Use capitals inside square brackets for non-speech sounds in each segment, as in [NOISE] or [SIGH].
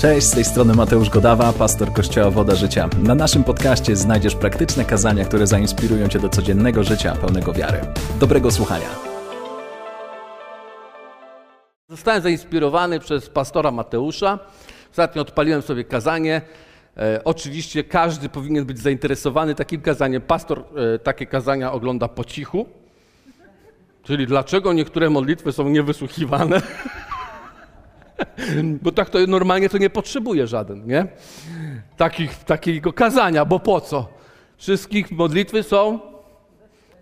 Cześć, z tej strony Mateusz Godawa, pastor Kościoła Woda Życia. Na naszym podcaście znajdziesz praktyczne kazania, które zainspirują Cię do codziennego życia pełnego wiary. Dobrego słuchania. Zostałem zainspirowany przez pastora Mateusza. Ostatnio odpaliłem sobie kazanie. E, oczywiście każdy powinien być zainteresowany takim kazaniem. Pastor e, takie kazania ogląda po cichu. Czyli dlaczego niektóre modlitwy są niewysłuchiwane? [LAUGHS] [LAUGHS] bo tak to normalnie to nie potrzebuje żaden, nie? Takich, takiego kazania, bo po co? Wszystkich modlitwy są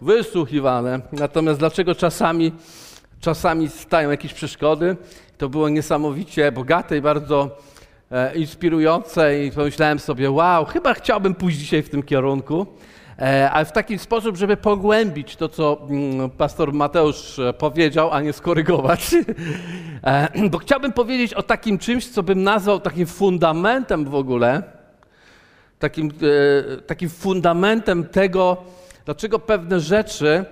wysłuchiwane. Natomiast dlaczego czasami, czasami stają jakieś przeszkody? To było niesamowicie bogate i bardzo e, inspirujące i pomyślałem sobie, wow, chyba chciałbym pójść dzisiaj w tym kierunku. E, ale w taki sposób, żeby pogłębić to, co mm, pastor Mateusz e, powiedział, a nie skorygować. [LAUGHS] E, bo chciałbym powiedzieć o takim czymś, co bym nazwał takim fundamentem w ogóle, takim, takim fundamentem tego, dlaczego pewne rzeczy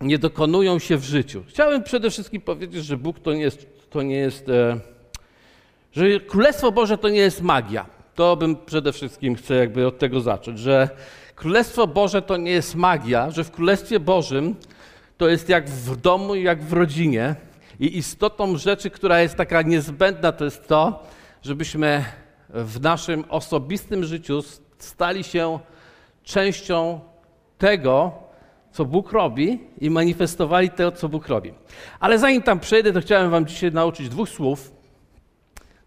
nie dokonują się w życiu. Chciałbym przede wszystkim powiedzieć, że Bóg to nie jest, to nie jest że Królestwo Boże to nie jest magia. To bym przede wszystkim chcę jakby od tego zacząć, że Królestwo Boże to nie jest magia, że w Królestwie Bożym to jest jak w domu, jak w rodzinie. I istotą rzeczy, która jest taka niezbędna, to jest to, żebyśmy w naszym osobistym życiu stali się częścią tego, co Bóg robi i manifestowali to, co Bóg robi. Ale zanim tam przejdę, to chciałem Wam dzisiaj nauczyć dwóch słów.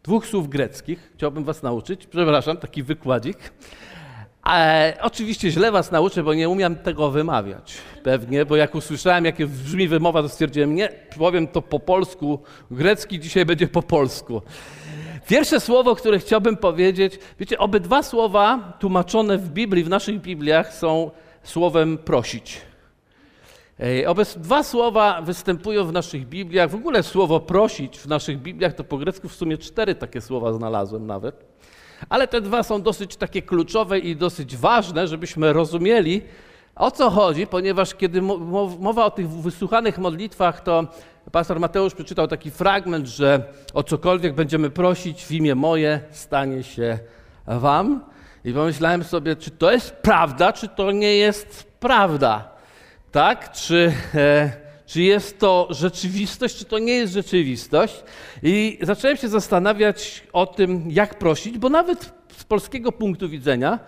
Dwóch słów greckich. Chciałbym Was nauczyć. Przepraszam, taki wykładzik. E, oczywiście źle was nauczę, bo nie umiem tego wymawiać. Pewnie, bo jak usłyszałem, jakie brzmi wymowa, to stwierdziłem, nie, powiem to po polsku. Grecki dzisiaj będzie po polsku. Pierwsze słowo, które chciałbym powiedzieć, wiecie, obydwa słowa tłumaczone w Biblii, w naszych Bibliach są słowem prosić. Obydwa słowa występują w naszych Bibliach. W ogóle słowo prosić w naszych Bibliach to po grecku w sumie cztery takie słowa znalazłem nawet. Ale te dwa są dosyć takie kluczowe i dosyć ważne, żebyśmy rozumieli, o co chodzi, ponieważ kiedy mowa o tych wysłuchanych modlitwach, to pastor Mateusz przeczytał taki fragment, że o cokolwiek będziemy prosić w imię moje, stanie się wam. I pomyślałem sobie, czy to jest prawda, czy to nie jest prawda. Tak? Czy. E, czy jest to rzeczywistość, czy to nie jest rzeczywistość. I zacząłem się zastanawiać o tym, jak prosić, bo nawet z polskiego punktu widzenia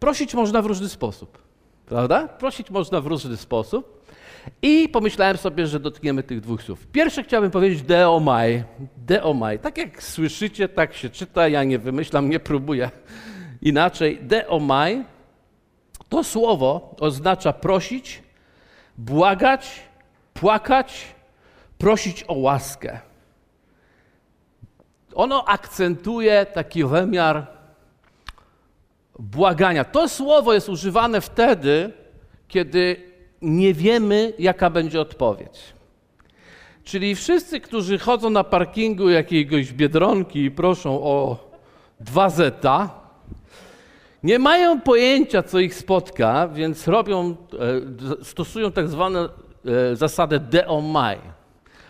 prosić można w różny sposób. Prawda? Prosić można w różny sposób. I pomyślałem sobie, że dotkniemy tych dwóch słów. Pierwsze chciałbym powiedzieć deomai. Deomai. Tak jak słyszycie, tak się czyta. Ja nie wymyślam, nie próbuję inaczej. Deomai to słowo oznacza prosić, błagać, płakać, prosić o łaskę. Ono akcentuje taki wymiar błagania. To słowo jest używane wtedy, kiedy nie wiemy, jaka będzie odpowiedź. Czyli wszyscy, którzy chodzą na parkingu jakiegoś biedronki i proszą o dwa zeta, nie mają pojęcia, co ich spotka, więc robią, e, stosują tak zwane zasadę deomai.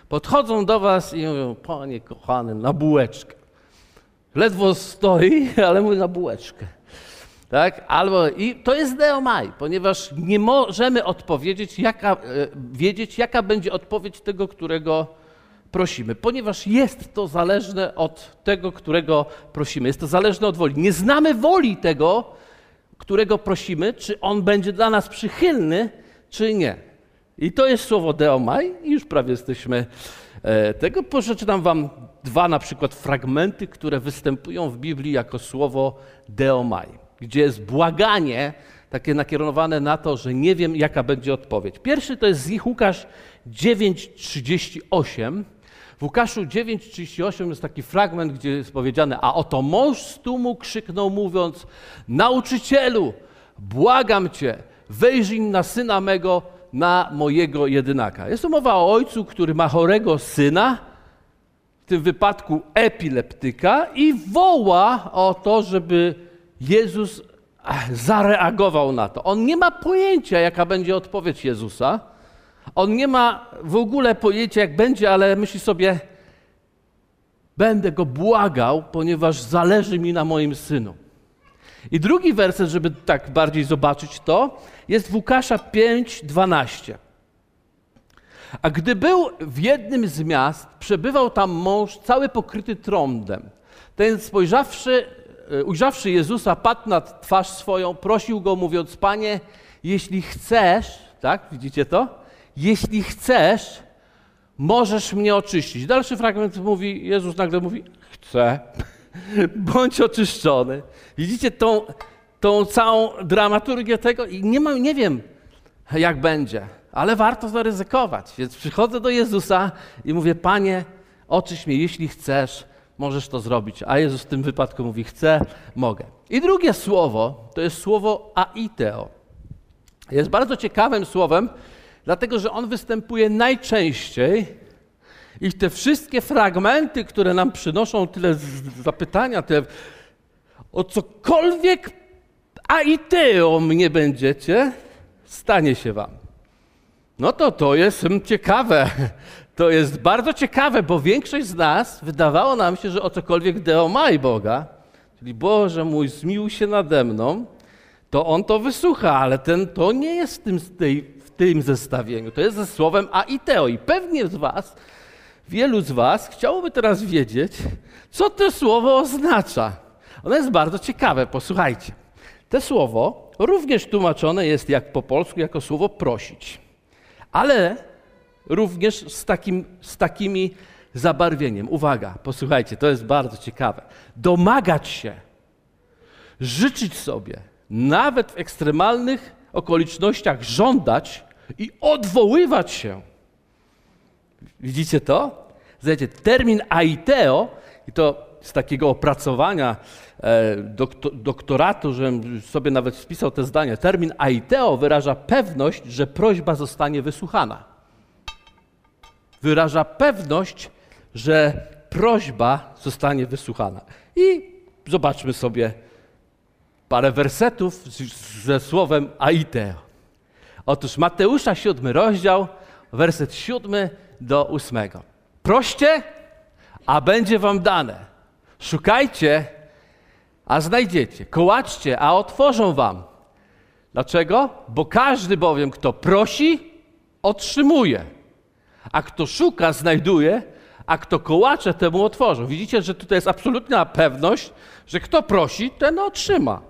Podchodzą do was i mówią, panie kochany, na bułeczkę. Ledwo stoi, [LAUGHS] ale mówi na bułeczkę. Tak? Albo, I to jest deomai, ponieważ nie możemy odpowiedzieć, jaka, e, wiedzieć, jaka będzie odpowiedź tego, którego prosimy, ponieważ jest to zależne od tego, którego prosimy. Jest to zależne od woli. Nie znamy woli tego, którego prosimy, czy on będzie dla nas przychylny, czy nie. I to jest słowo deomai i już prawie jesteśmy e, tego. Przeczytam wam dwa na przykład fragmenty, które występują w Biblii jako słowo deomai, gdzie jest błaganie takie nakierowane na to, że nie wiem jaka będzie odpowiedź. Pierwszy to jest z ich Łukasz 9:38. W Łukaszu 9:38 jest taki fragment, gdzie jest powiedziane: A oto mąż z tłumu krzyknął mówiąc: Nauczycielu, błagam cię, wejrzyj na syna mego, na mojego jedynaka. Jest to mowa o ojcu, który ma chorego syna, w tym wypadku epileptyka, i woła o to, żeby Jezus zareagował na to. On nie ma pojęcia, jaka będzie odpowiedź Jezusa. On nie ma w ogóle pojęcia, jak będzie, ale myśli sobie, Będę go błagał, ponieważ zależy mi na moim synu. I drugi werset, żeby tak bardziej zobaczyć to, jest w Łukasza 5:12. A gdy był w jednym z miast, przebywał tam mąż cały pokryty trądem. Ten spojrzawszy, e, ujrzawszy Jezusa, padł na twarz swoją, prosił go, mówiąc: Panie, jeśli chcesz, tak, widzicie to? Jeśli chcesz, możesz mnie oczyścić. Dalszy fragment mówi, Jezus nagle mówi: Chcę, [LAUGHS] bądź oczyszczony. Widzicie tą, tą całą dramaturgię tego i nie, nie wiem, jak będzie ale warto zaryzykować. Więc przychodzę do Jezusa i mówię: Panie, oczyś mnie, jeśli chcesz, możesz to zrobić. A Jezus w tym wypadku mówi: Chcę, mogę. I drugie słowo to jest słowo aiteo. Jest bardzo ciekawym słowem, dlatego że on występuje najczęściej i te wszystkie fragmenty, które nam przynoszą tyle zapytania, tyle o cokolwiek aiteo mnie będziecie, stanie się wam. No to to jest ciekawe. [LAUGHS] To jest bardzo ciekawe, bo większość z nas wydawało nam się, że o cokolwiek deomaj Boga, czyli Boże mój, zmiłuj się nade mną, to On to wysłucha, ale ten, to nie jest w tym, w tym zestawieniu. To jest ze słowem a i teo. I pewnie z was, wielu z was chciałoby teraz wiedzieć, co to słowo oznacza. Ono jest bardzo ciekawe, posłuchajcie. To słowo również tłumaczone jest jak po polsku jako słowo prosić ale również z, takim, z takimi zabarwieniem. Uwaga, posłuchajcie, to jest bardzo ciekawe. Domagać się, życzyć sobie, nawet w ekstremalnych okolicznościach żądać i odwoływać się. Widzicie to? Słuchajcie, termin aiteo, i to z takiego opracowania e, doktor, doktoratu, żebym sobie nawet spisał te zdania. Termin aiteo wyraża pewność, że prośba zostanie wysłuchana. Wyraża pewność, że prośba zostanie wysłuchana. I zobaczmy sobie parę wersetów ze słowem aiteo. Otóż Mateusza 7 rozdział, werset 7 do 8. Proście, a będzie wam dane. Szukajcie, a znajdziecie. Kołaczcie, a otworzą wam. Dlaczego? Bo każdy bowiem, kto prosi, otrzymuje. A kto szuka, znajduje, a kto kołacze, temu otworzą. Widzicie, że tutaj jest absolutna pewność, że kto prosi, ten otrzyma.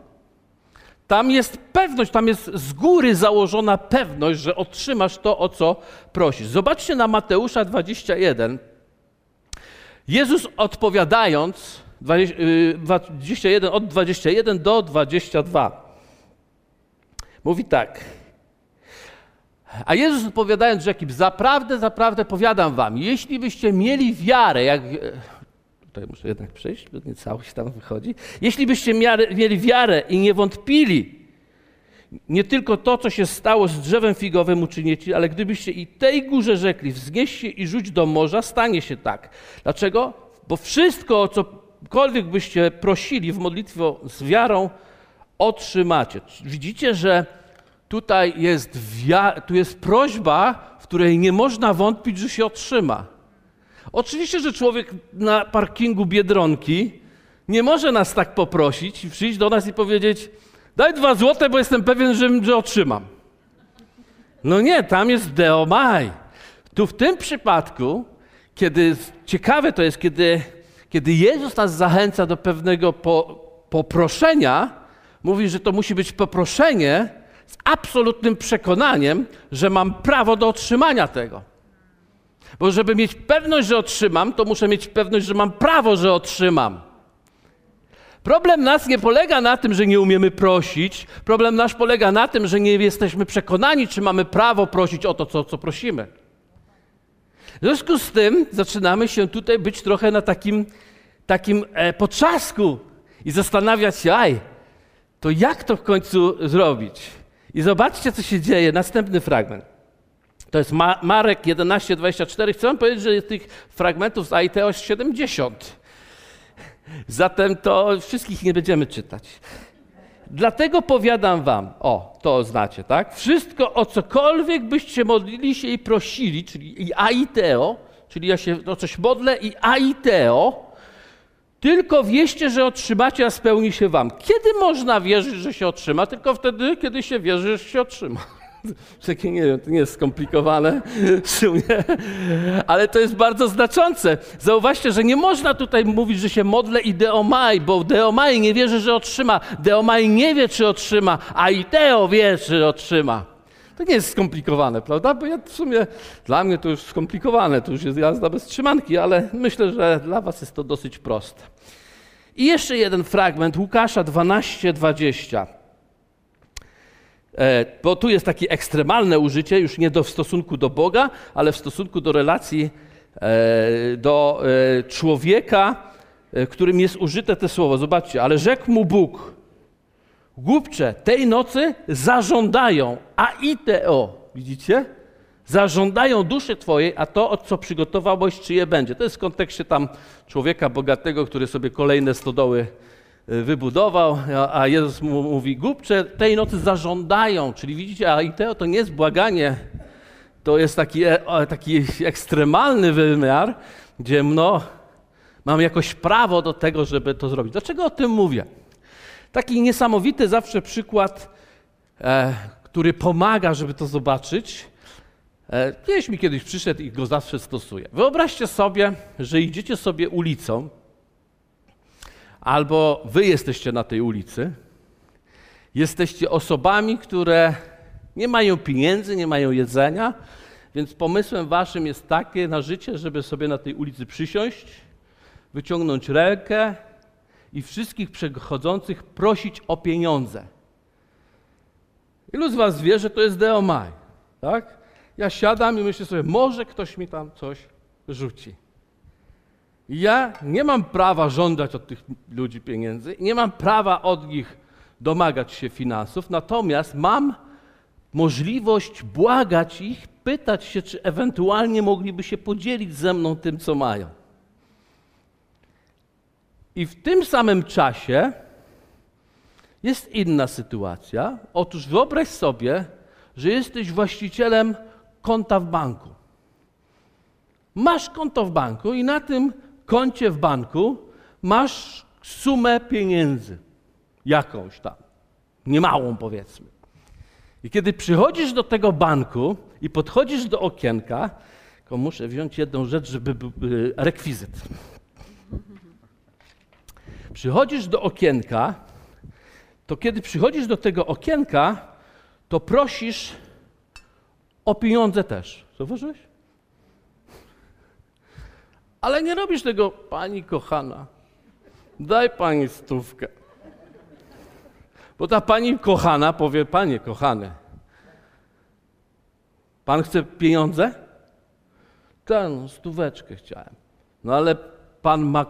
Tam jest pewność, tam jest z góry założona pewność, że otrzymasz to, o co prosisz. Zobaczcie na Mateusza 21. Jezus odpowiadając, 21, y, od 21 do 22. Mówi tak. A Jezus odpowiadając rzekł, zaprawdę, zaprawdę powiadam wam, jeśli byście mieli wiarę, jak... Tutaj muszę jednak przejść, bo nie całość tam wychodzi. Jeśli byście mieli wiarę i nie wątpili, nie tylko to, co się stało z drzewem figowym uczyniecie, ale gdybyście i tej górze rzekli, wznieś się i rzuć do morza, stanie się tak. Dlaczego? Bo wszystko, o co cokolwiek byście prosili w modlitwie z wiarą, otrzymacie. Widzicie, że tutaj jest, tu jest prośba, w której nie można wątpić, że się otrzyma. Oczywiście, że człowiek na parkingu Biedronki nie może nas tak poprosić i przyjść do nas i powiedzieć daj dwa złote, bo jestem pewien, że, że otrzymam. No nie, tam jest deomaj. Tu w tym przypadku, kiedy ciekawe to jest, kiedy kiedy Jezus nas zachęca do pewnego po, poproszenia, mówi, że to musi być poproszenie z absolutnym przekonaniem, że mam prawo do otrzymania tego. Bo żeby mieć pewność, że otrzymam, to muszę mieć pewność, że mam prawo, że otrzymam. Problem nas nie polega na tym, że nie umiemy prosić. Problem nasz polega na tym, że nie jesteśmy przekonani, czy mamy prawo prosić o to, co, co prosimy. W związku z tym zaczynamy się tutaj być trochę na takim, takim e, potrzasku i zastanawiać się, aj, to jak to w końcu zrobić? I zobaczcie, co się dzieje. Następny fragment. To jest Ma Marek 11:24. Chcę powiedzieć, że tych fragmentów z jest 70. Zatem to wszystkich nie będziemy czytać. Dlatego powiadam wam, o, to znacie, tak? Wszystko, o cokolwiek byście modlili się i prosili, czyli i aiteo, czyli ja się o coś modlę i aiteo, Tylko wieście, że otrzymacie, a spełni się wam. Kiedy można wierzyć, że się otrzyma? Tylko wtedy, kiedy się wierzy, że się otrzyma. [LAUGHS] Takie nie wiem, to nie jest skomplikowane w sumie, ale to jest bardzo znaczące. Zauważcie, że nie można tutaj mówić, że się modlę i Deomai, bo Deomai nie wierzy, że otrzyma. Deomai nie wie, czy otrzyma, a Ideo wie, czy otrzyma. To nie jest skomplikowane, prawda? Bo ja w sumie, dla mnie to już skomplikowane, to już jest jazda bez trzymanki, ale myślę, że dla was jest to dosyć proste. I jeszcze jeden fragment, Łukasza 12, 20. E, bo tu jest takie ekstremalne użycie, już nie do, w stosunku do Boga, ale w stosunku do relacji e, do e, człowieka, którym jest użyte te słowo. Zobaczcie, ale rzekł mu Bóg, głupcze, tej nocy zażądają, a i te o, widzicie? Zażądają duszy Twojej, a to, o co przygotowałeś, czyje będzie. To jest w kontekście tam człowieka bogatego, który sobie kolejne stodoły wybudował, a Jezus mu mówi, głupcze tej nocy zażądają, czyli widzicie, a Iteo to nie jest błaganie, to jest taki, e, taki ekstremalny wymiar, gdzie no, mam jakoś prawo do tego, żeby to zrobić. Dlaczego o tym mówię? Taki niesamowity zawsze przykład, e, który pomaga, żeby to zobaczyć. E, gdzieś mi kiedyś przyszedł i go zawsze stosuję. Wyobraźcie sobie, że idziecie sobie ulicą, albo wy jesteście na tej ulicy, jesteście osobami, które nie mają pieniędzy, nie mają jedzenia, więc pomysłem waszym jest takie na życie, żeby sobie na tej ulicy przysiąść, wyciągnąć rękę i wszystkich przechodzących prosić o pieniądze. Ilu z was wie, że to jest deomaj, tak? Ja siadam i myślę sobie, może ktoś mi tam coś rzuci. Ja nie mam prawa żądać od tych ludzi pieniędzy, nie mam prawa od nich domagać się finansów, natomiast mam możliwość błagać ich, pytać się, czy ewentualnie mogliby się podzielić ze mną tym, co mają. I w tym samym czasie jest inna sytuacja. Otóż wyobraź sobie, że jesteś właścicielem konta w banku. Masz konto w banku i na tym koncie w banku masz sumę pieniędzy, jakąś tam, niemałą powiedzmy. I kiedy przychodzisz do tego banku i podchodzisz do okienka, to muszę wziąć jedną rzecz, żeby był rekwizyt. Przychodzisz do okienka, to kiedy przychodzisz do tego okienka, to prosisz o pieniądze też. Zauważyłeś? Ale nie robisz tego, pani kochana. Daj pani stówkę. Bo ta pani kochana powie, panie kochane, pan chce pieniądze? Tak, no, stóweczkę chciałem. No ale pan ma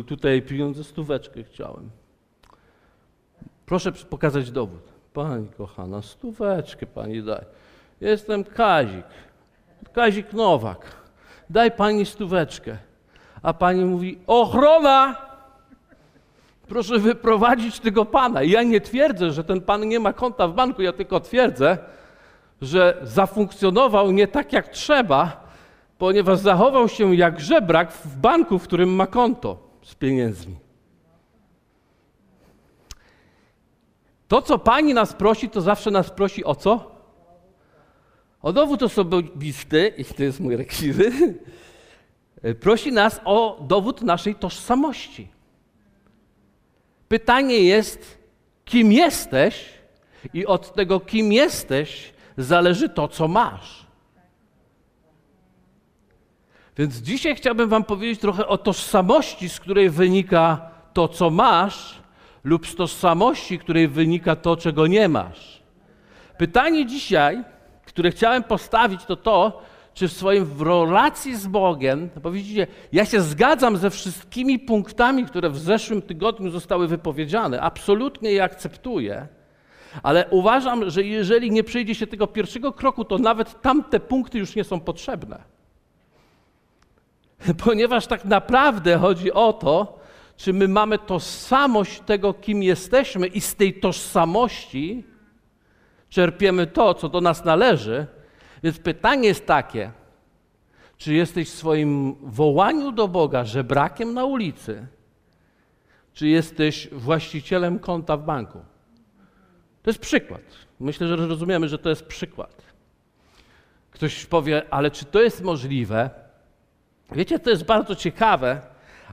y, tutaj pieniądze, stóweczkę chciałem. Proszę pokazać dowód. Pani kochana, stóweczkę pani daj. Jestem Kazik. Kazik Nowak daj pani stóweczkę. A pani mówi, ochrona! Proszę wyprowadzić tego pana. Ja nie twierdzę, że ten pan nie ma konta w banku, ja tylko twierdzę, że zafunkcjonował nie tak jak trzeba, ponieważ zachował się jak żebrak w banku, w którym ma konto z pieniędzmi. To, co pani nas prosi, to zawsze nas prosi o co? O dowód osobisty, i to jest mój rekwizyt, [LAUGHS] prosi nas o dowód naszej tożsamości. Pytanie jest, kim jesteś, i od tego, kim jesteś, zależy to, co masz. Więc dzisiaj chciałbym Wam powiedzieć trochę o tożsamości, z której wynika to, co masz, lub z tożsamości, której wynika to, czego nie masz. Pytanie dzisiaj które chciałem postawić, to to, czy w swoim w relacji z Bogiem, bo widzicie, ja się zgadzam ze wszystkimi punktami, które w zeszłym tygodniu zostały wypowiedziane, absolutnie je akceptuję, ale uważam, że jeżeli nie przejdzie się tego pierwszego kroku, to nawet tamte punkty już nie są potrzebne. [LAUGHS] Ponieważ tak naprawdę chodzi o to, czy my mamy tożsamość tego, kim jesteśmy, i z tej tożsamości czerpiemy to, co do nas należy. Więc pytanie jest takie, czy jesteś w swoim wołaniu do Boga żebrakiem na ulicy, czy jesteś właścicielem konta w banku. To jest przykład. Myślę, że rozumiemy, że to jest przykład. Ktoś powie, ale czy to jest możliwe? Wiecie, to jest bardzo ciekawe,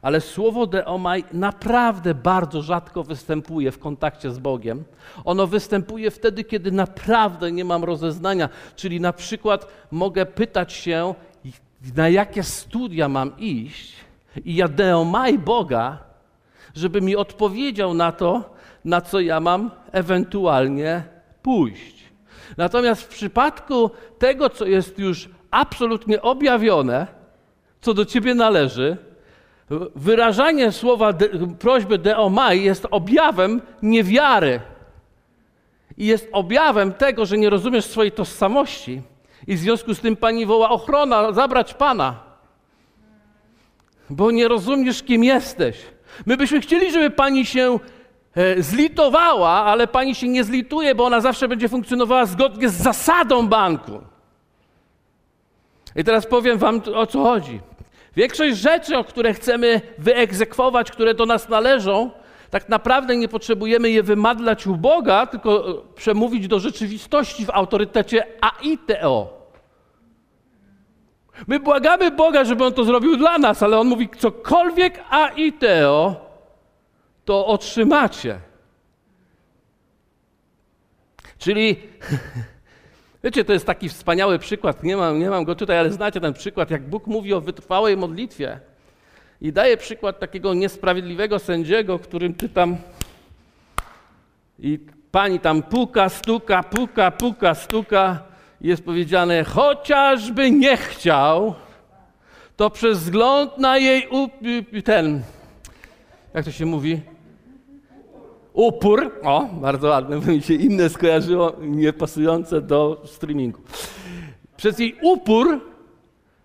ale słowo deomai naprawdę bardzo rzadko występuje w kontakcie z Bogiem. Ono występuje wtedy, kiedy naprawdę nie mam rozeznania, czyli na przykład mogę pytać się, na jakie studia mam iść i ja deomaj Boga, żeby mi odpowiedział na to, na co ja mam ewentualnie pójść. Natomiast w przypadku tego, co jest już absolutnie objawione, co do ciebie należy, wyrażanie słowa de, prośby deomai jest objawem niewiary. I jest objawem tego, że nie rozumiesz swojej tożsamości. I w związku z tym pani woła ochrona, zabrać pana. Bo nie rozumiesz, kim jesteś. My byśmy chcieli, żeby pani się e, zlitowała, ale pani się nie zlituje, bo ona zawsze będzie funkcjonowała zgodnie z zasadą banku. I teraz powiem wam o co chodzi. Większość rzeczy, o które chcemy wyegzekwować, które do nas należą, tak naprawdę nie potrzebujemy je wymadlać u Boga, tylko e, przemówić do rzeczywistości w autorytecie AITO. My błagamy Boga, żeby On to zrobił dla nas, ale On mówi, cokolwiek AITO, to otrzymacie. Czyli [LAUGHS] Wiecie, to jest taki wspaniały przykład, nie mam, nie mam go tutaj, ale znacie ten przykład, jak Bóg mówi o wytrwałej modlitwie. I daje przykład takiego niesprawiedliwego sędziego, którym ty tam i pani tam puka, stuka, puka, puka, stuka. I jest powiedziane, chociażby nie chciał, to przez wzgląd na jej ten, jak to się mówi, upór, o, bardzo ładne, bo mi się inne skojarzyło, niepasujące do streamingu. Przez jej upór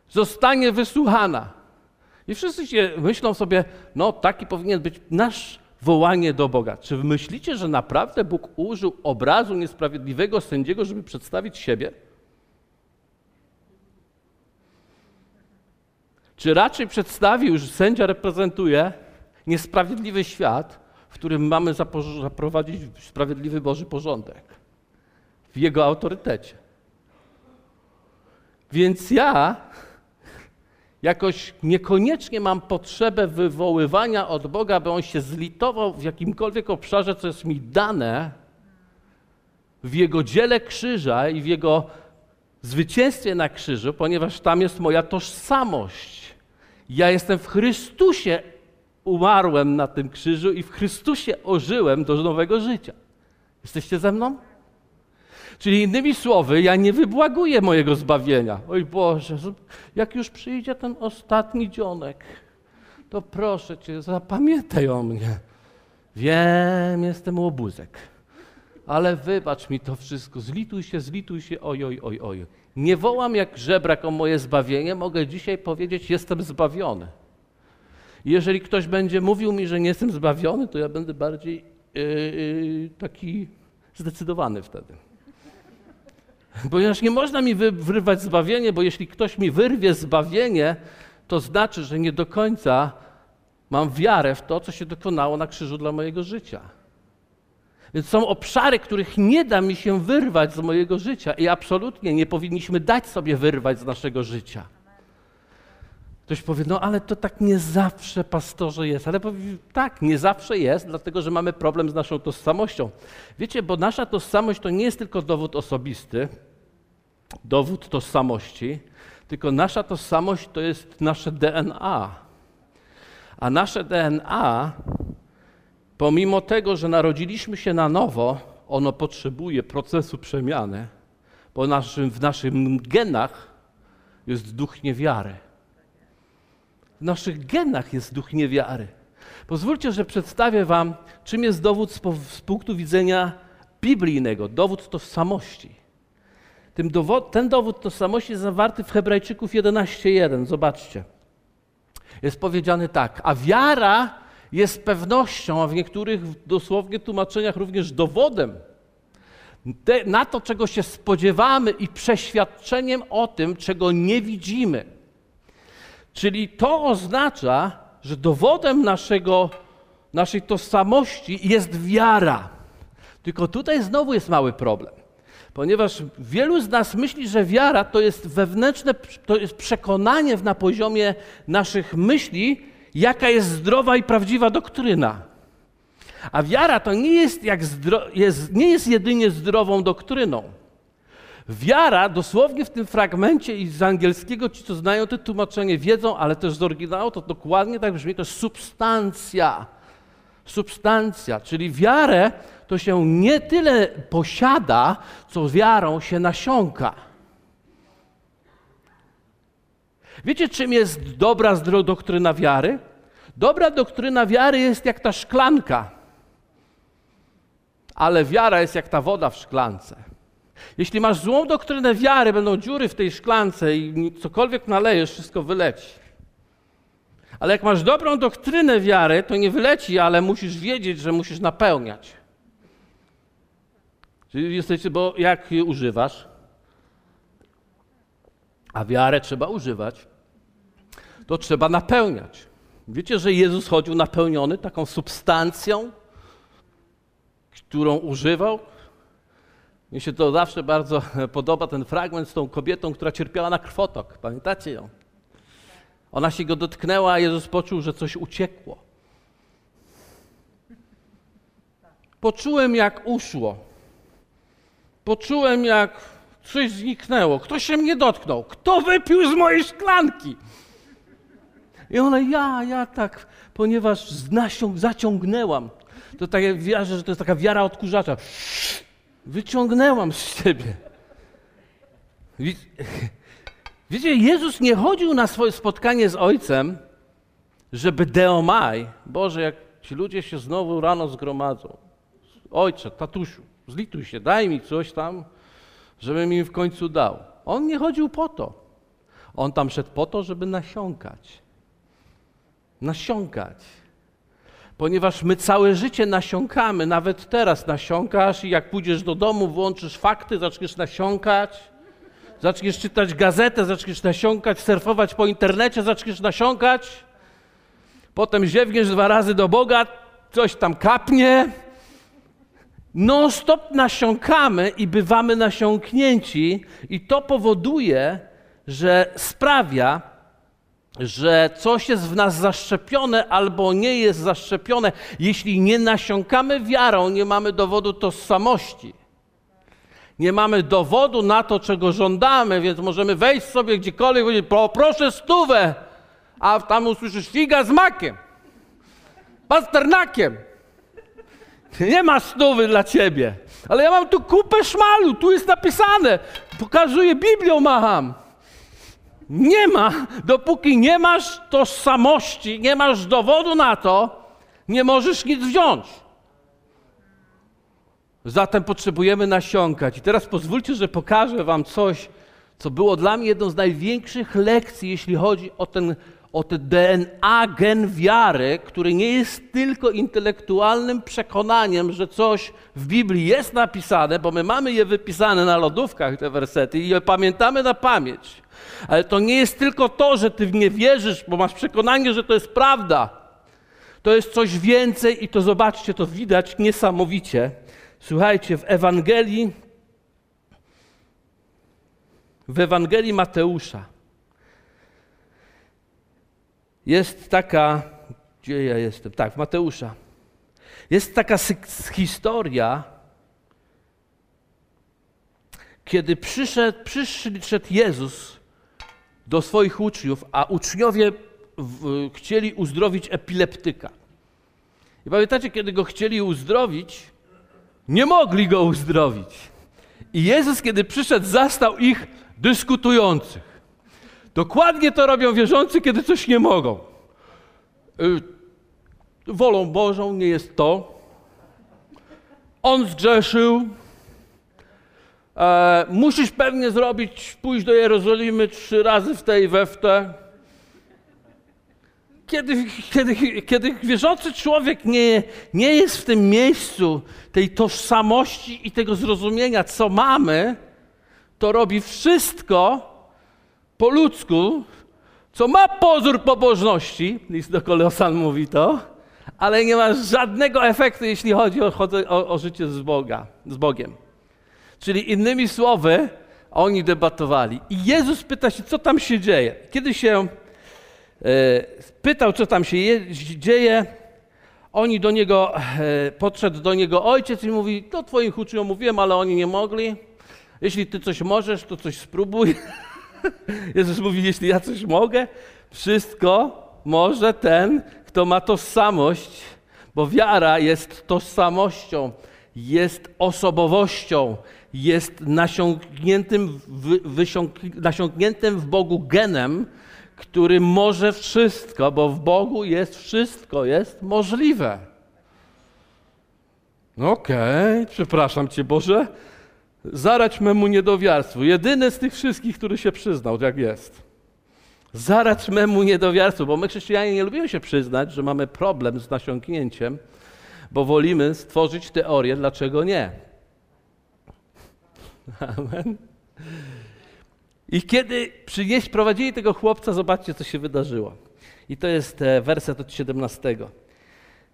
zostanie wysłuchana. I wszyscy się myślą sobie, no taki powinien być nasz wołanie do Boga. Czy myślicie, że naprawdę Bóg użył obrazu niesprawiedliwego sędziego, żeby przedstawić siebie? Czy raczej przedstawił, że sędzia reprezentuje niesprawiedliwy świat, w którym mamy zaprowadzić sprawiedliwy Boży porządek w Jego autorytecie. Więc ja jakoś niekoniecznie mam potrzebę wywoływania od Boga, by On się zlitował w jakimkolwiek obszarze, co jest mi dane w Jego dziele krzyża i w Jego zwycięstwie na krzyżu, ponieważ tam jest moja tożsamość. Ja jestem w Chrystusie umarłem na tym krzyżu i w Chrystusie ożyłem do nowego życia. Jesteście ze mną? Czyli innymi słowy, ja nie wybłaguję mojego zbawienia. Oj Boże, jak już przyjdzie ten ostatni dzionek, to proszę Cię, zapamiętaj o mnie. Wiem, jestem łobuzek, ale wybacz mi to wszystko, zlituj się, zlituj się, oj, oj, oj, oj. Nie wołam jak żebrak o moje zbawienie, mogę dzisiaj powiedzieć, jestem zbawiony. Jeżeli ktoś będzie mówił mi, że nie jestem zbawiony, to ja będę bardziej yy, taki zdecydowany wtedy. Ponieważ nie można mi wyrywać zbawienie, bo jeśli ktoś mi wyrwie zbawienie, to znaczy, że nie do końca mam wiarę w to, co się dokonało na krzyżu dla mojego życia. Więc są obszary, których nie da mi się wyrwać z mojego życia i absolutnie nie powinniśmy dać sobie wyrwać z naszego życia. Ktoś powie, no ale to tak nie zawsze, pastorze, jest. Ale powie, tak, nie zawsze jest, dlatego że mamy problem z naszą tożsamością. Wiecie, bo nasza tożsamość to nie jest tylko dowód osobisty, dowód tożsamości, tylko nasza tożsamość to jest nasze DNA. A nasze DNA, pomimo tego, że narodziliśmy się na nowo, ono potrzebuje procesu przemiany, bo naszym, w naszych genach jest duch niewiary. W naszych genach jest duch niewiary. Pozwólcie, że przedstawię Wam, czym jest dowód z, z punktu widzenia biblijnego, dowód tożsamości. Dowod, ten dowód tożsamości jest zawarty w Hebrajczyków 11:1. Zobaczcie. Jest powiedziane tak, a wiara jest pewnością, a w niektórych dosłownie tłumaczeniach również dowodem na to, czego się spodziewamy i przeświadczeniem o tym, czego nie widzimy. Czyli to oznacza, że dowodem naszego naszej tożsamości jest wiara. Tylko tutaj znowu jest mały problem. Ponieważ wielu z nas myśli, że wiara to jest wewnętrzne, to jest przekonanie na poziomie naszych myśli, jaka jest zdrowa i prawdziwa doktryna. A wiara to nie jest, jak jest, nie jest jedynie zdrową doktryną. Wiara, dosłownie w tym fragmencie i z angielskiego, ci co znają to tłumaczenie wiedzą, ale też z oryginału, to dokładnie tak brzmi, to jest substancja. Substancja, czyli wiarę to się nie tyle posiada, co wiarą się nasiąka. Wiecie, czym jest dobra doktryna wiary? Dobra doktryna wiary jest jak ta szklanka, ale wiara jest jak ta woda w szklance. Jeśli masz złą doktrynę wiary, będą dziury w tej szklance i cokolwiek nalejesz, wszystko wyleci. Ale jak masz dobrą doktrynę wiary, to nie wyleci, ale musisz wiedzieć, że musisz napełniać. Czyli jesteście, bo jak używasz, a wiarę trzeba używać, to trzeba napełniać. Wiecie, że Jezus chodził napełniony taką substancją, którą używał? Mi się to zawsze bardzo [LAUGHS] podoba, ten fragment z tą kobietą, która cierpiała na krwotok. Pamiętacie ją? Ona się go dotknęła, a Jezus poczuł, że coś uciekło. Poczułem, jak uszło. Poczułem, jak coś zniknęło. Ktoś się mnie dotknął. Kto wypił z mojej szklanki? I ona, ja, ja tak, ponieważ nasiąg, zaciągnęłam. To tak jak wierzę, że to jest taka wiara odkurzacza. Wyciągnęłam z ciebie. Wiecie, Jezus nie chodził na swoje spotkanie z Ojcem, żeby deomaj, Boże, jak ci ludzie się znowu rano zgromadzą. Ojcze, tatusiu, zlituj się, daj mi coś tam, żebym im w końcu dał. On nie chodził po to. On tam szedł po to, żeby nasiąkać. Nasiąkać. Ponieważ my całe życie nasiąkamy, nawet teraz nasiąkasz i jak pójdziesz do domu, włączysz fakty, zaczniesz nasiąkać, zaczniesz czytać gazetę, zaczniesz nasiąkać, surfować po internecie, zaczniesz nasiąkać, potem ziewniesz dwa razy do Boga, coś tam kapnie, non-stop nasiąkamy i bywamy nasiąknięci, i to powoduje, że sprawia, że coś jest w nas zaszczepione albo nie jest zaszczepione. Jeśli nie nasiąkamy wiarą, nie mamy dowodu tożsamości. Nie mamy dowodu na to, czego żądamy, więc możemy wejść sobie gdziekolwiek i powiedzieć, proszę stówę, a tam usłyszysz figa z makiem, pasternakiem. Nie ma stówy dla ciebie. Ale ja mam tu kupę szmalu, tu jest napisane. Pokazuję Biblią, macham. Nie ma, dopóki nie masz tożsamości, nie masz dowodu na to, nie możesz nic wziąć. Zatem potrzebujemy nasiąkać. I teraz pozwólcie, że pokażę Wam coś, co było dla mnie jedną z największych lekcji, jeśli chodzi o ten o te DNA, gen wiary, który nie jest tylko intelektualnym przekonaniem, że coś w Biblii jest napisane, bo my mamy je wypisane na lodówkach, te wersety, i je pamiętamy na pamięć. Ale to nie jest tylko to, że ty w nie wierzysz, bo masz przekonanie, że to jest prawda. To jest coś więcej i to zobaczcie, to widać niesamowicie. Słuchajcie, w Ewangelii, w Ewangelii Mateusza, jest taka, gdzie ja jestem? Tak, Mateusza. Jest taka historia, kiedy przyszedł, przyszedł Jezus do swoich uczniów, a uczniowie w, chcieli uzdrowić epileptyka. I pamiętacie, kiedy go chcieli uzdrowić, nie mogli go uzdrowić. I Jezus, kiedy przyszedł, zastał ich dyskutujących. Dokładnie to robią wierzący, kiedy coś nie mogą. Y, wolą Bożą nie jest to. On zgrzeszył. E, musisz pewnie zrobić, pójść do Jerozolimy trzy razy w tej we w te. Kiedy, kiedy, kiedy wierzący człowiek nie, nie jest w tym miejscu tej tożsamości i tego zrozumienia, co mamy, to robi wszystko, po ludzku, co ma pozór pobożności, list do Kolosan mówi to, ale nie ma żadnego efektu, jeśli chodzi o, o, o życie z, Boga, z Bogiem. Czyli innymi słowy, oni debatowali. I Jezus pyta się, co tam się dzieje. Kiedy się e, pytał, co tam się je, dzieje, oni do niego, e, podszedł do niego ojciec i mówi, to twoim uczniom mówiłem, ale oni nie mogli. Jeśli ty coś możesz, to coś spróbuj. [LAUGHS] [LAUGHS] Jezus mówi, jeśli ja coś mogę, wszystko może ten, kto ma tożsamość, bo wiara jest tożsamością, jest osobowością, jest nasiągniętym w, nasiągniętym w Bogu genem, który może wszystko, bo w Bogu jest wszystko, jest możliwe. Okej, okay, przepraszam Cię Boże, zarać memu niedowiarstwu. Jedyny z tych wszystkich, który się przyznał, jak jest. Zarać memu niedowiarstwu, bo my chrześcijanie nie lubimy się przyznać, że mamy problem z nasiągnięciem, bo wolimy stworzyć teorię, dlaczego nie. Amen. I kiedy przynieś, prowadzili tego chłopca, zobaczcie, co się wydarzyło. I to jest e, werset od 17.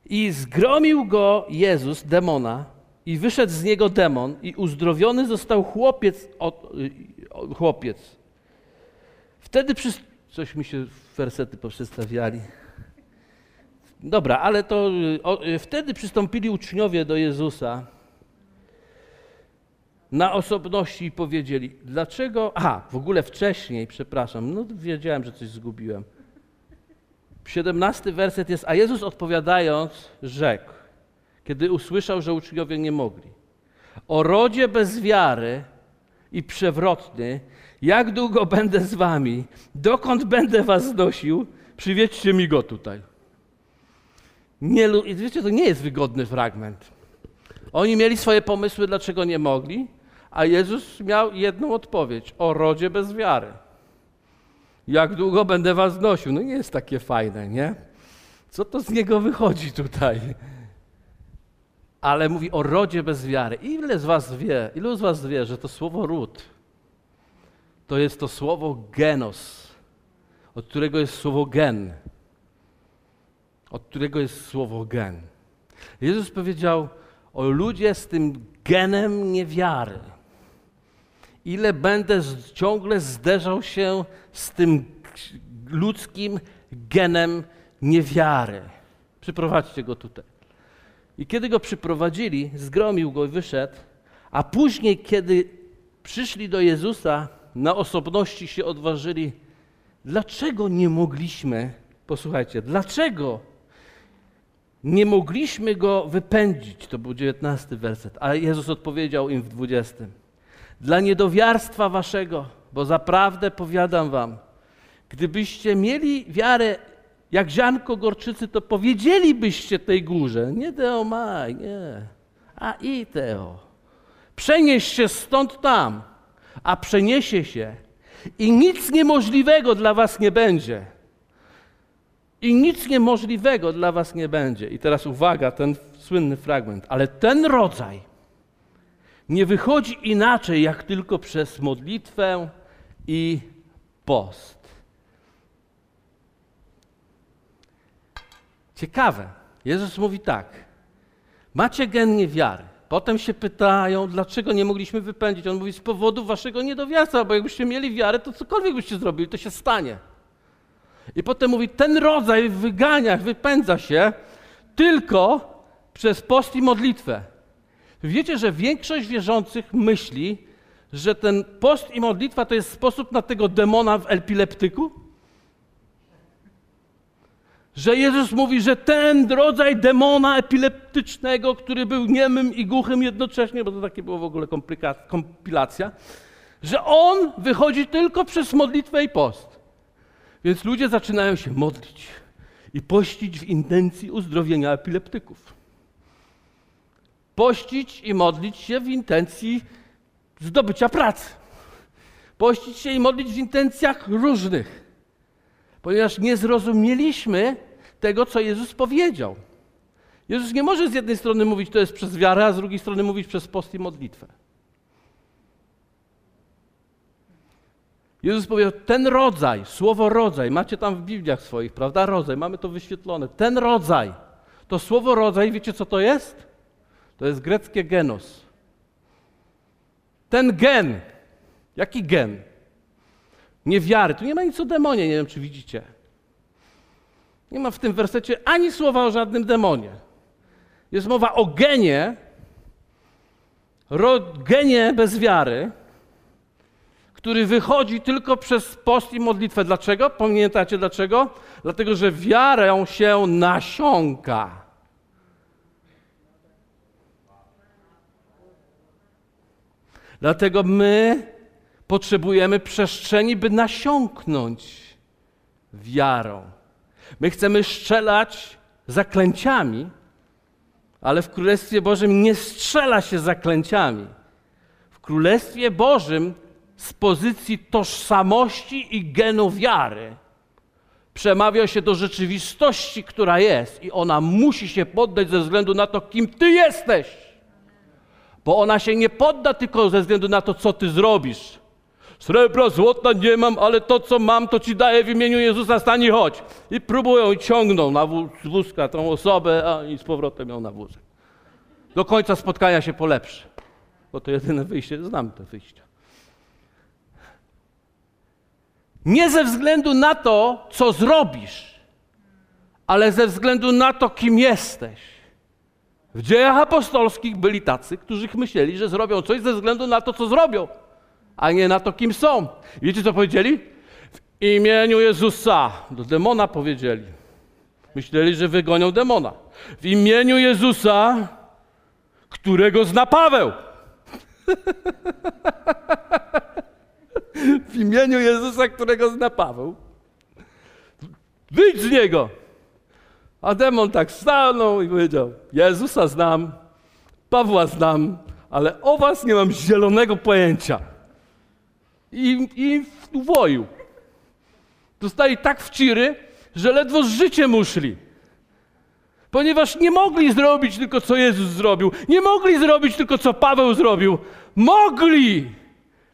I zgromił go Jezus, demona, i wyszedł z niego demon, i uzdrowiony został chłopiec. Od, y, chłopiec. Wtedy przy... Coś mi się wersety poprzestawiali. Dobra, ale to y, o, y, wtedy przystąpili uczniowie do Jezusa na osobności i powiedzieli, dlaczego, aha, w ogóle wcześniej, przepraszam, no wiedziałem, że coś zgubiłem. 17 werset jest, a Jezus odpowiadając rzekł, kiedy usłyszał, że uczniowie nie mogli. O rodzie bez wiary i przewrotny, jak długo będę z wami, dokąd będę was znosił, przywieźcie mi go tutaj. Nie, wiecie, to nie jest wygodny fragment. Oni mieli swoje pomysły, dlaczego nie mogli, a Jezus miał jedną odpowiedź: o rodzie bez wiary. Jak długo będę was nosił? No nie jest takie fajne, nie? Co to z niego wychodzi tutaj? Ale mówi o rodzie bez wiary. Ile z was wie, ilu z was wie, że to słowo ród to jest to słowo genos, od którego jest słowo gen. Od którego jest słowo gen. Jezus powiedział o ludzie z tym genem niewiary ile będę ciągle zderzał się z tym ludzkim genem niewiary. Przyprowadźcie go tutaj. I kiedy go przyprowadzili, zgromił go i wyszedł, a później, kiedy przyszli do Jezusa, na osobności się odważyli, dlaczego nie mogliśmy, posłuchajcie, dlaczego nie mogliśmy go wypędzić? To był dziewiętnasty werset, a Jezus odpowiedział im w dwudziestym dla niedowiarstwa waszego, bo zaprawdę powiadam wam, gdybyście mieli wiarę jak ziarnko gorczycy, to powiedzielibyście tej górze, nie Teomaj, nie, a i Teo. Przenieś się stąd tam, a przeniesie się i nic niemożliwego dla was nie będzie. I nic niemożliwego dla was nie będzie. I teraz uwaga, ten słynny fragment. Ale ten rodzaj nie wychodzi inaczej, jak tylko przez modlitwę i post. Ciekawe. Jezus mówi tak. Macie gen niewiary. Potem się pytają, dlaczego nie mogliśmy wypędzić. On mówi, z powodu waszego niedowiarstwa, bo jakbyście mieli wiarę, to cokolwiek byście zrobili, to się stanie. I potem mówi, ten rodzaj wygania, wypędza się tylko przez post i modlitwę. Wiecie, że większość wierzących myśli, że ten post i modlitwa to jest sposób na tego demona w epileptyku? Że Jezus mówi, że ten rodzaj demona epileptycznego, który był niemym i głuchym jednocześnie, bo to takie było w ogóle kompilacja, że on wychodzi tylko przez modlitwę i post. Więc ludzie zaczynają się modlić i pościć w intencji uzdrowienia epileptyków pościć i modlić się w intencji zdobycia pracy. Pościć się i modlić w intencjach różnych, ponieważ nie zrozumieliśmy tego, co Jezus powiedział. Jezus nie może z jednej strony mówić, to jest przez wiarę, a z drugiej strony mówić przez post i modlitwę. Jezus powiedział, ten rodzaj, słowo rodzaj, macie tam w Bibliach swoich, prawda? Rodzaj, mamy to wyświetlone. Ten rodzaj To słowo rodzaj, wiecie co to jest? To jest greckie genos. Ten gen, jaki gen? Niewiary. Tu nie ma nic o demonie, nie wiem czy widzicie. Nie ma w tym wersecie ani słowa o żadnym demonie. Jest mowa o genie, genie bez wiary, który wychodzi tylko przez post i modlitwę. Dlaczego? Pamiętacie dlaczego? Dlatego, że wiarę się nasiąka. Dlatego my potrzebujemy przestrzeni, by nasiąknąć wiarą. My chcemy strzelać zaklęciami, ale w Królestwie Bożym nie strzela się zaklęciami. W Królestwie Bożym z pozycji tożsamości i genu wiary przemawia się do rzeczywistości, która jest i ona musi się poddać ze względu na to, kim ty jesteś. Bo ona się nie podda tylko ze względu na to, co ty zrobisz. Srebra, złota nie mam, ale to, co mam, to ci daję w imieniu Jezusa, stań i chodź. I próbują i ciągną na wózka tą osobę, a i z powrotem ją na wózek. Do końca spotkania się polepszy. Bo to jedyne wyjście, znam te wyjścia. Nie ze względu na to, co zrobisz, ale ze względu na to, kim jesteś. W dziejach apostolskich byli tacy, którzy myśleli, że zrobią coś ze względu na to, co zrobią, a nie na to, kim są. Wiecie, co powiedzieli? W imieniu Jezusa. Do demona powiedzieli. Myśleli, że wygonią demona. W imieniu Jezusa, którego zna Paweł. [LAUGHS] w imieniu Jezusa, którego zna Paweł. Wyjdź z niego. A demon tak stanął i powiedział: Jezusa znam, Pawła znam, ale o was nie mam zielonego pojęcia. I, i uwoił. Dostali tak w ciry, że ledwo z życiem uszli. Ponieważ nie mogli zrobić tylko co Jezus zrobił, nie mogli zrobić tylko co Paweł zrobił. Mogli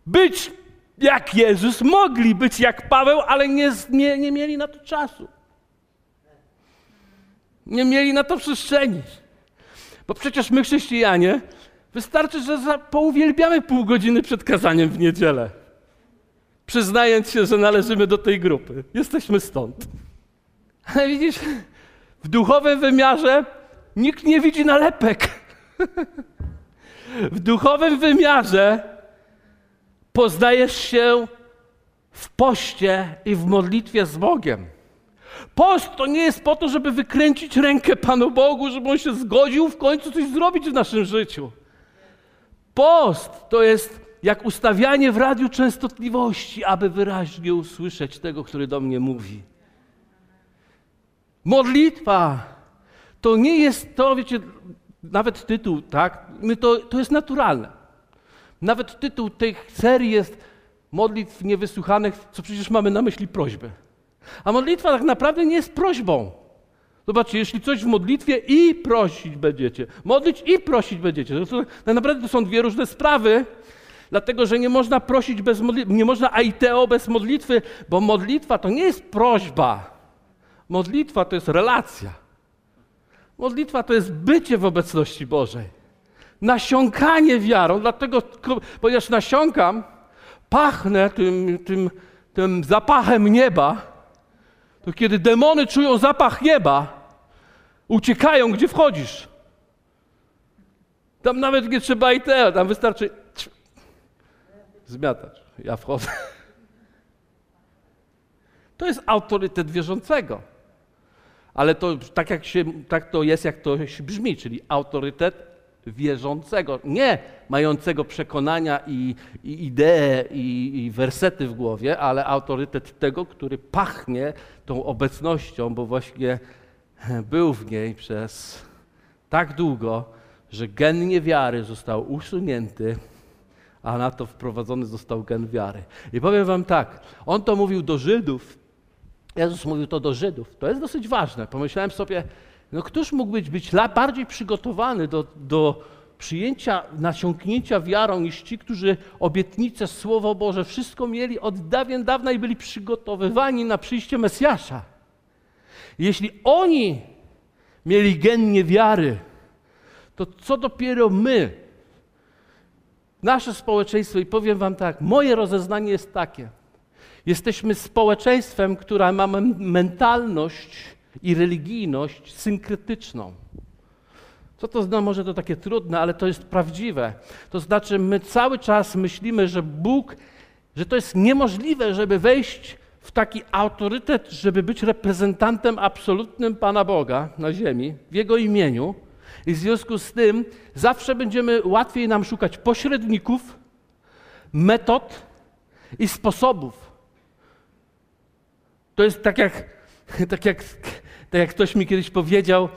być jak Jezus, mogli być jak Paweł, ale nie, nie, nie mieli na to czasu. Nie mieli na to przestrzeni. Bo przecież my, chrześcijanie, wystarczy, że za, pouwielbiamy pół godziny przed kazaniem w niedzielę. Przyznając się, że należymy do tej grupy. Jesteśmy stąd. Ale widzisz, w duchowym wymiarze nikt nie widzi nalepek. w duchowym wymiarze poznajesz się w poście i w modlitwie z Bogiem. Post to nie jest po to, żeby wykręcić rękę Panu Bogu, żeby On się zgodził w końcu coś zrobić w naszym życiu. Post to jest jak ustawianie w radiu częstotliwości, aby wyraźnie usłyszeć tego, który do mnie mówi. Modlitwa to nie jest to, wiecie, nawet tytuł, tak? My to, to jest naturalne. Nawet tytuł tej serii jest modlitw niewysłuchanych, co przecież mamy na myśli prośby. A modlitwa tak naprawdę nie jest prośbą. Zobaczcie, jeśli coś w modlitwie i prosić będziecie, modlić i prosić będziecie. To, tak naprawdę to są dwie różne sprawy, dlatego że nie można prosić bez modlitwy, nie można aiteo bez modlitwy, bo modlitwa to nie jest prośba. Modlitwa to jest relacja. Modlitwa to jest bycie w obecności Bożej nasiąkanie wiarą, dlatego, ponieważ nasiąkam, pachnę tym, tym, tym zapachem nieba, to kiedy demony czują zapach nieba, uciekają, gdzie wchodzisz. Tam nawet nie trzeba i te, tam wystarczy zmiatać. Ja wchodzę. To jest autorytet wierzącego. Ale to tak, jak się, tak to jest, jak to się brzmi, czyli autorytet wierzącego, nie mającego przekonania i, i idee i, i wersety w głowie, ale autorytet tego, który pachnie tą obecnością, bo właśnie był w niej przez tak długo, że gen niewiary został usunięty, a na to wprowadzony został gen wiary. I powiem wam tak, on to mówił do Żydów, Jezus mówił to do Żydów. To jest dosyć ważne. Pomyślałem sobie, no któż mógł być bardziej przygotowany do, do przyjęcia, nasiąknięcia wiarą niż ci, którzy obietnice, Słowo Boże, wszystko mieli od dawien dawna i byli przygotowywani na przyjście Mesjasza. Jeśli oni mieli gen niewiary, to co dopiero my, nasze społeczeństwo, i powiem Wam tak, moje rozeznanie jest takie. Jesteśmy społeczeństwem, które ma mentalność i religijność synkretyczną. Co to znaczy? Może to takie trudne, ale to jest prawdziwe. To znaczy, my cały czas myślimy, że Bóg, że to jest niemożliwe, żeby wejść w taki autorytet, żeby być reprezentantem absolutnym Pana Boga na ziemi, w Jego imieniu. I w związku z tym zawsze będziemy łatwiej nam szukać pośredników, metod i sposobów. To jest tak jak, [LAUGHS] tak jak, tak jak ktoś mi kiedyś powiedział,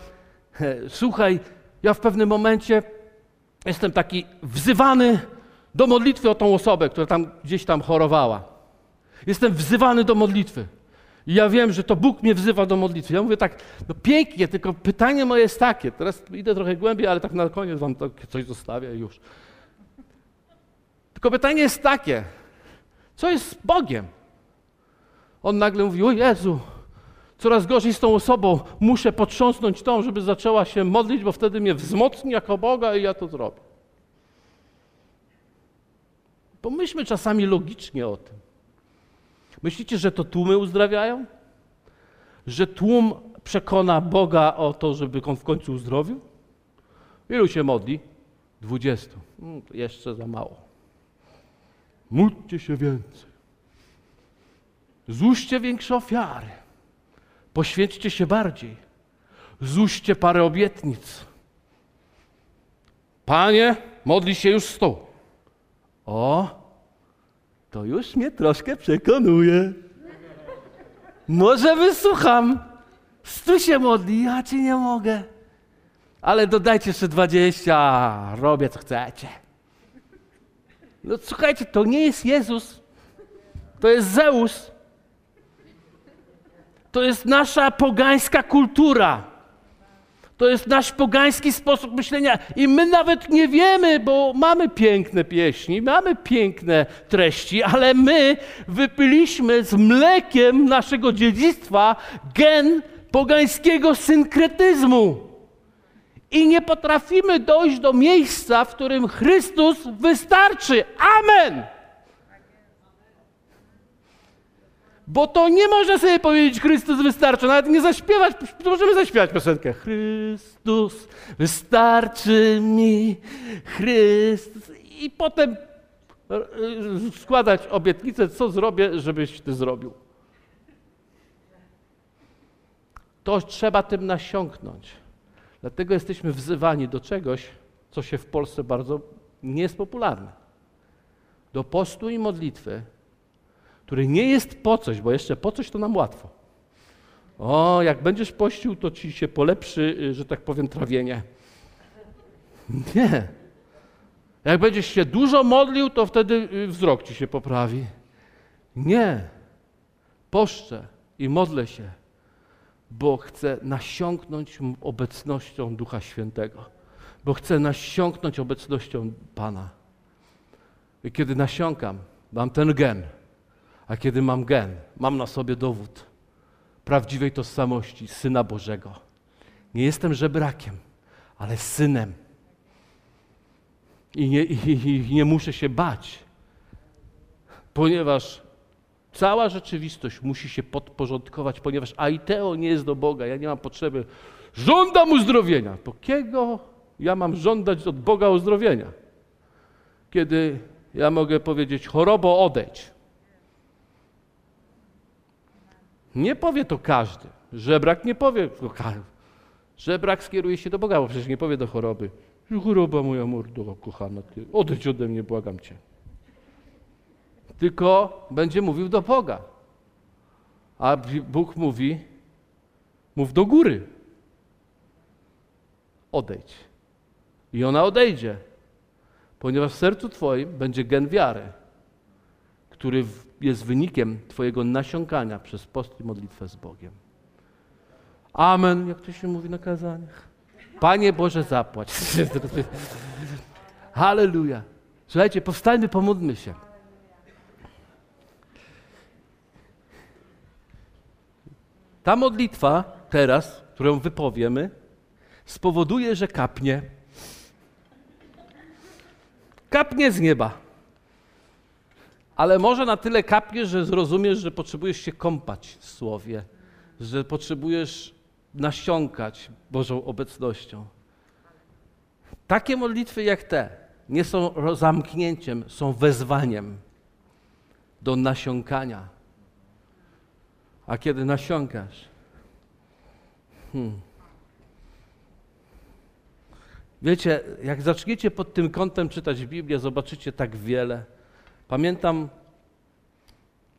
[LAUGHS] słuchaj, ja w pewnym momencie jestem taki wzywany do modlitwy o tą osobę, która tam gdzieś tam chorowała. Jestem wzywany do modlitwy. I ja wiem, że to Bóg mnie wzywa do modlitwy. Ja mówię tak, no pięknie, tylko pytanie moje jest takie. Teraz idę trochę głębiej, ale tak na koniec wam coś zostawię już. Tylko pytanie jest takie, co jest z Bogiem? On nagle mówi, o Jezu, coraz gorzej z tą osobą, muszę potrząsnąć tą, żeby zaczęła się modlić, bo wtedy mnie wzmocni jako Boga i ja to zrobię. Pomyślmy czasami logicznie o tym. Myślicie, że to tłumy uzdrawiają? Że tłum przekona Boga o to, żeby on w końcu uzdrowił? Ilu się modli? Dwudziestu. Hmm, jeszcze za mało. Módlcie się więcej. Złóżcie większe ofiary. Poświęćcie się bardziej. Złóżcie parę obietnic. Panie, modli się już sto. O, to już mnie troszkę przekonuje. Może wysłucham. Stu się modli, ja ci nie mogę. Ale dodajcie jeszcze dwadzieścia, robię co chcecie. No słuchajcie, to nie jest Jezus, to jest Zeus. To jest nasza pogańska kultura. To jest nasz pogański sposób myślenia i my nawet nie wiemy, bo mamy piękne pieśni, mamy piękne treści, ale my wypiliśmy z mlekiem naszego dziedzictwa gen pogańskiego synkretyzmu. I nie potrafimy dojść do miejsca, w którym Chrystus wystarczy. Amen! Bo to nie można sobie powiedzieć, Chrystus wystarczy, nawet nie zaśpiewać, możemy zaśpiewać piosenkę. Chrystus wystarczy mi, Chrystus. I potem e, składać obietnicę, co zrobię, żebyś ty zrobił. To trzeba tym nasiąknąć. Dlatego jesteśmy wzywani do czegoś, co się w Polsce bardzo nie jest popularne. Do postu i modlitwy, który nie jest po coś, bo jeszcze po coś to nam łatwo. O, jak będziesz pościł, to ci się polepszy, y, że tak powiem, trawienie. Nie. Jak będziesz się dużo modlił, to wtedy y, wzrok ci się poprawi. Nie. Poszczę i modlę się, bo chcę nasiąknąć obecnością Ducha Świętego, bo chcę nasiąknąć obecnością Pana. I kiedy nasiąkam, mam ten gen, a kiedy mam gen, mam na sobie dowód prawdziwej tożsamości Syna Bożego. Nie jestem żebrakiem, ale synem. I nie, i, i nie muszę się bać, ponieważ cała rzeczywistość musi się podporządkować, ponieważ aiteo nie jest do Boga. Ja nie mam potrzeby. Żądam uzdrowienia. Po kiego ja mam żądać od Boga uzdrowienia? Kiedy ja mogę powiedzieć, chorobo odejdź. Nie powie to każdy. Żebrak nie powie. Żebrak skieruje się do Boga, bo przecież nie powie do choroby. Choroba moja mordo, kochana, ty, odejdź ode mnie, błagam cię. Tylko będzie mówił do Boga. A Bóg mówi, mów do góry. Odejdź. I ona odejdzie, ponieważ w sercu Twoim będzie gen wiary, który jest wynikiem Twojego nasiąkania przez post i modlitwę z Bogiem. Amen, jak to się mówi na kazaniach. Panie Boże, zapłać. [LAUGHS] Halleluja. Słuchajcie, powstajmy, pomódlmy się. Ta modlitwa teraz, którą wypowiemy, spowoduje, że kapnie. Kapnie z nieba. Ale może na tyle kapnie, że zrozumiesz, że potrzebujesz się kąpać w słowie, że potrzebujesz nasiąkać Bożą obecnością. Takie modlitwy jak te nie są zamknięciem, są wezwaniem do nasiąkania. A kiedy nasiąkasz, hmm. wiecie, jak zaczniecie pod tym kątem czytać Biblię, zobaczycie tak wiele. Pamiętam,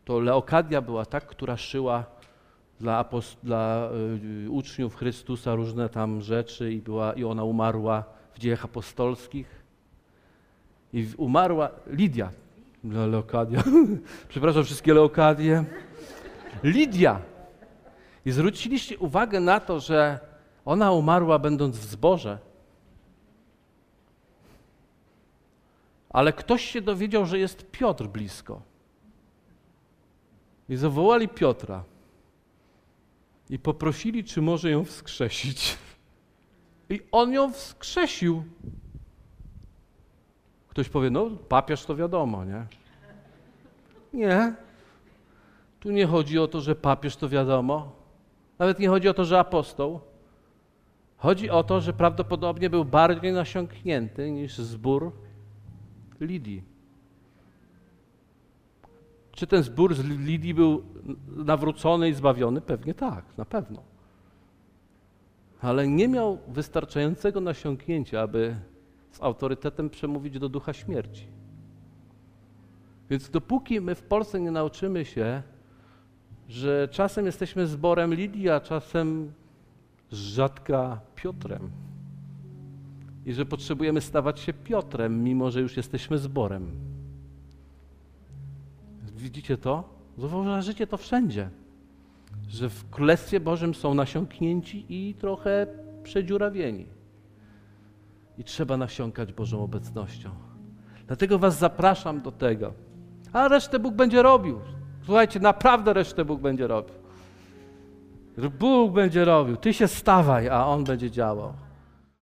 to Leokadia była tak, która szyła dla, dla y, uczniów Chrystusa różne tam rzeczy i, była, i ona umarła w dziejach apostolskich. I umarła Lidia, Leokadia, [LAUGHS] przepraszam wszystkie Leokadie. Lidia. I zwróciliście uwagę na to, że ona umarła będąc w zborze. Ale ktoś się dowiedział, że jest Piotr blisko. I zawołali Piotra. I poprosili, czy może ją wskrzesić. I on ją wskrzesił. Ktoś powie, no papież to wiadomo, nie? Nie. Tu nie chodzi o to, że papież to wiadomo. Nawet nie chodzi o to, że apostoł. Chodzi o to, że prawdopodobnie był bardziej nasiąknięty niż zbór Lidii. Czy ten zbór z Lidii był nawrócony i zbawiony? Pewnie tak, na pewno. Ale nie miał wystarczającego nasiąknięcia, aby z autorytetem przemówić do ducha śmierci. Więc dopóki my w Polsce nie nauczymy się, że czasem jesteśmy zborem Lidii, a czasem rzadka Piotrem. I że potrzebujemy stawać się Piotrem, mimo że już jesteśmy zborem. Widzicie to? Zauważycie to wszędzie. Że w Królestwie Bożym są nasiąknięci i trochę przedziurawieni. I trzeba nasiąkać Bożą obecnością. Dlatego Was zapraszam do tego. A resztę Bóg będzie robił. Słuchajcie, naprawdę resztę Bóg będzie robił. Bóg będzie robił. Ty się stawaj, a On będzie działał.